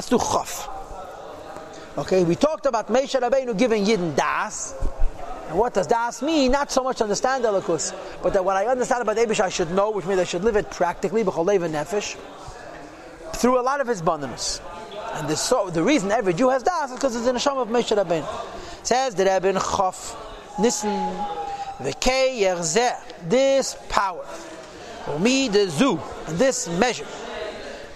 Let's do Chaf. Okay, we talked about Moshe Rabbeinu giving Yidden Das. And what does Das mean? Not so much to understand Elikus, but that what I understand about Abish I should know, which means I should live it practically, B'cholev Nefesh, through a lot of his bonus. And this, so, the reason every Jew has Das is because it's in the Sham of Moshe Rabbeinu. Says the Rebbe in Chaf, Nissen, V'kei Yerzeh, this power, me the Zu, and this measure,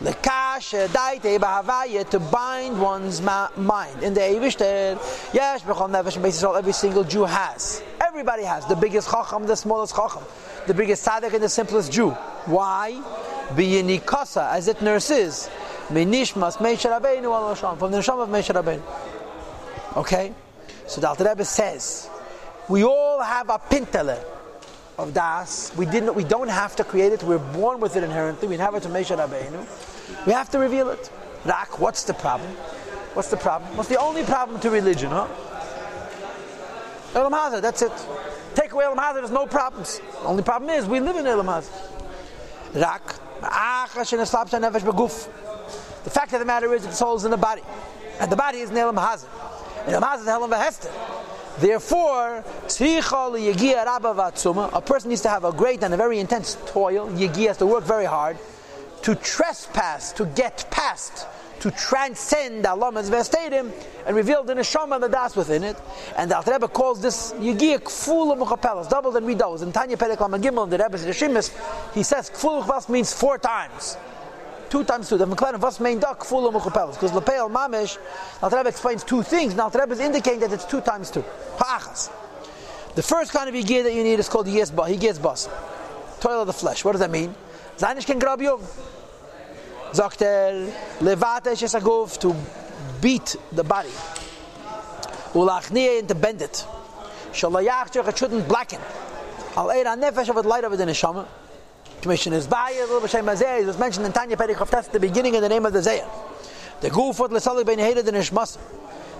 Lekash uh, daite b'havaya to bind one's ma- mind. In the Eivishter, yes, b'chol nefesh all every single Jew has. Everybody has the biggest chacham, the smallest chacham, the biggest tzaddik, and the simplest Jew. Why? Be B'yinikasa, as it nurses, minishmas Moshe Rabbeinu al from the neshama of Moshe Rabbeinu. Okay, so the Alter Rebbe says, we all have a pintele of das. We didn't. We don't have to create it. We're born with it inherently. We have it to Moshe Rabbeinu. We have to reveal it. Rak, what's the problem? What's the problem? What's the only problem to religion, huh? Elam Hazard, that's it. Take away Elam Hazard, there's no problems. The only problem is we live in Elam Hazard. Rak, the fact of the matter is the soul is in the body. And the body is in Elam Hazard. Elam Hazard is Elam Hester. Therefore, a person needs to have a great and a very intense toil. Yegi has to work very hard to trespass, to get past, to transcend Allah's vestadim and reveal the neshama and the das within it. And the Alter Rebbe calls this Yegi kful mechapelas, doubles and redoubles. In Tanya Perek Gimel, the Rebbe's Rishimis, he says kful means four times two times two. The McLaren was main duck full of mechupelas because lepeil mamish. The Alter Rebbe explains two things. Now Alter Rebbe is indicating that it's two times two. Ha'achas. The first kind of yigir that you need is called yigir Yigir bas. Toil of the flesh. What does that mean? Zainish can grab you. Sagt er, levate shesagov to beat the body. Ulachniye and to bend it. Shalayach it shouldn't blacken. Al eira nefesh of it light over the neshama. Commission is Bayah, B'Shem Hazeh, it was mentioned in Tanya Perikov, that's the beginning in the name of the Zayah. The Gufot L'Salik Ben Hated in Ishmas,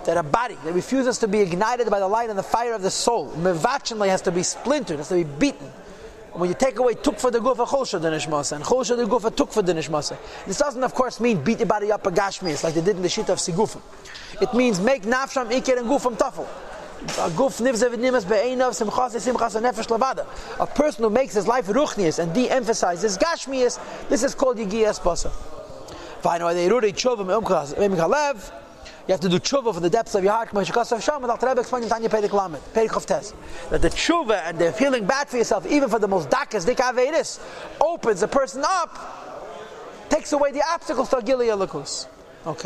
that a body that refuses to be ignited by the light and the fire of the soul, Mevachinly has to be splintered, has to be beaten. When you take away tuk for the gufa chulsha the nishmasa and chulsha the gufa tuk for the nishmasa. This doesn't, of course, mean beat your body up a gashmias like they did in the shit of sigufim. It means make nafsham ikir and gufam tafel. A person who makes his life ruchnius and de-emphasizes gashmius, this is called yigiyas basa. You have to do tshuva from the depths of your heart. That the tshuva and the feeling bad for yourself, even for the most dakas, dikavedis, opens a person up, takes away the obstacles to Lakus.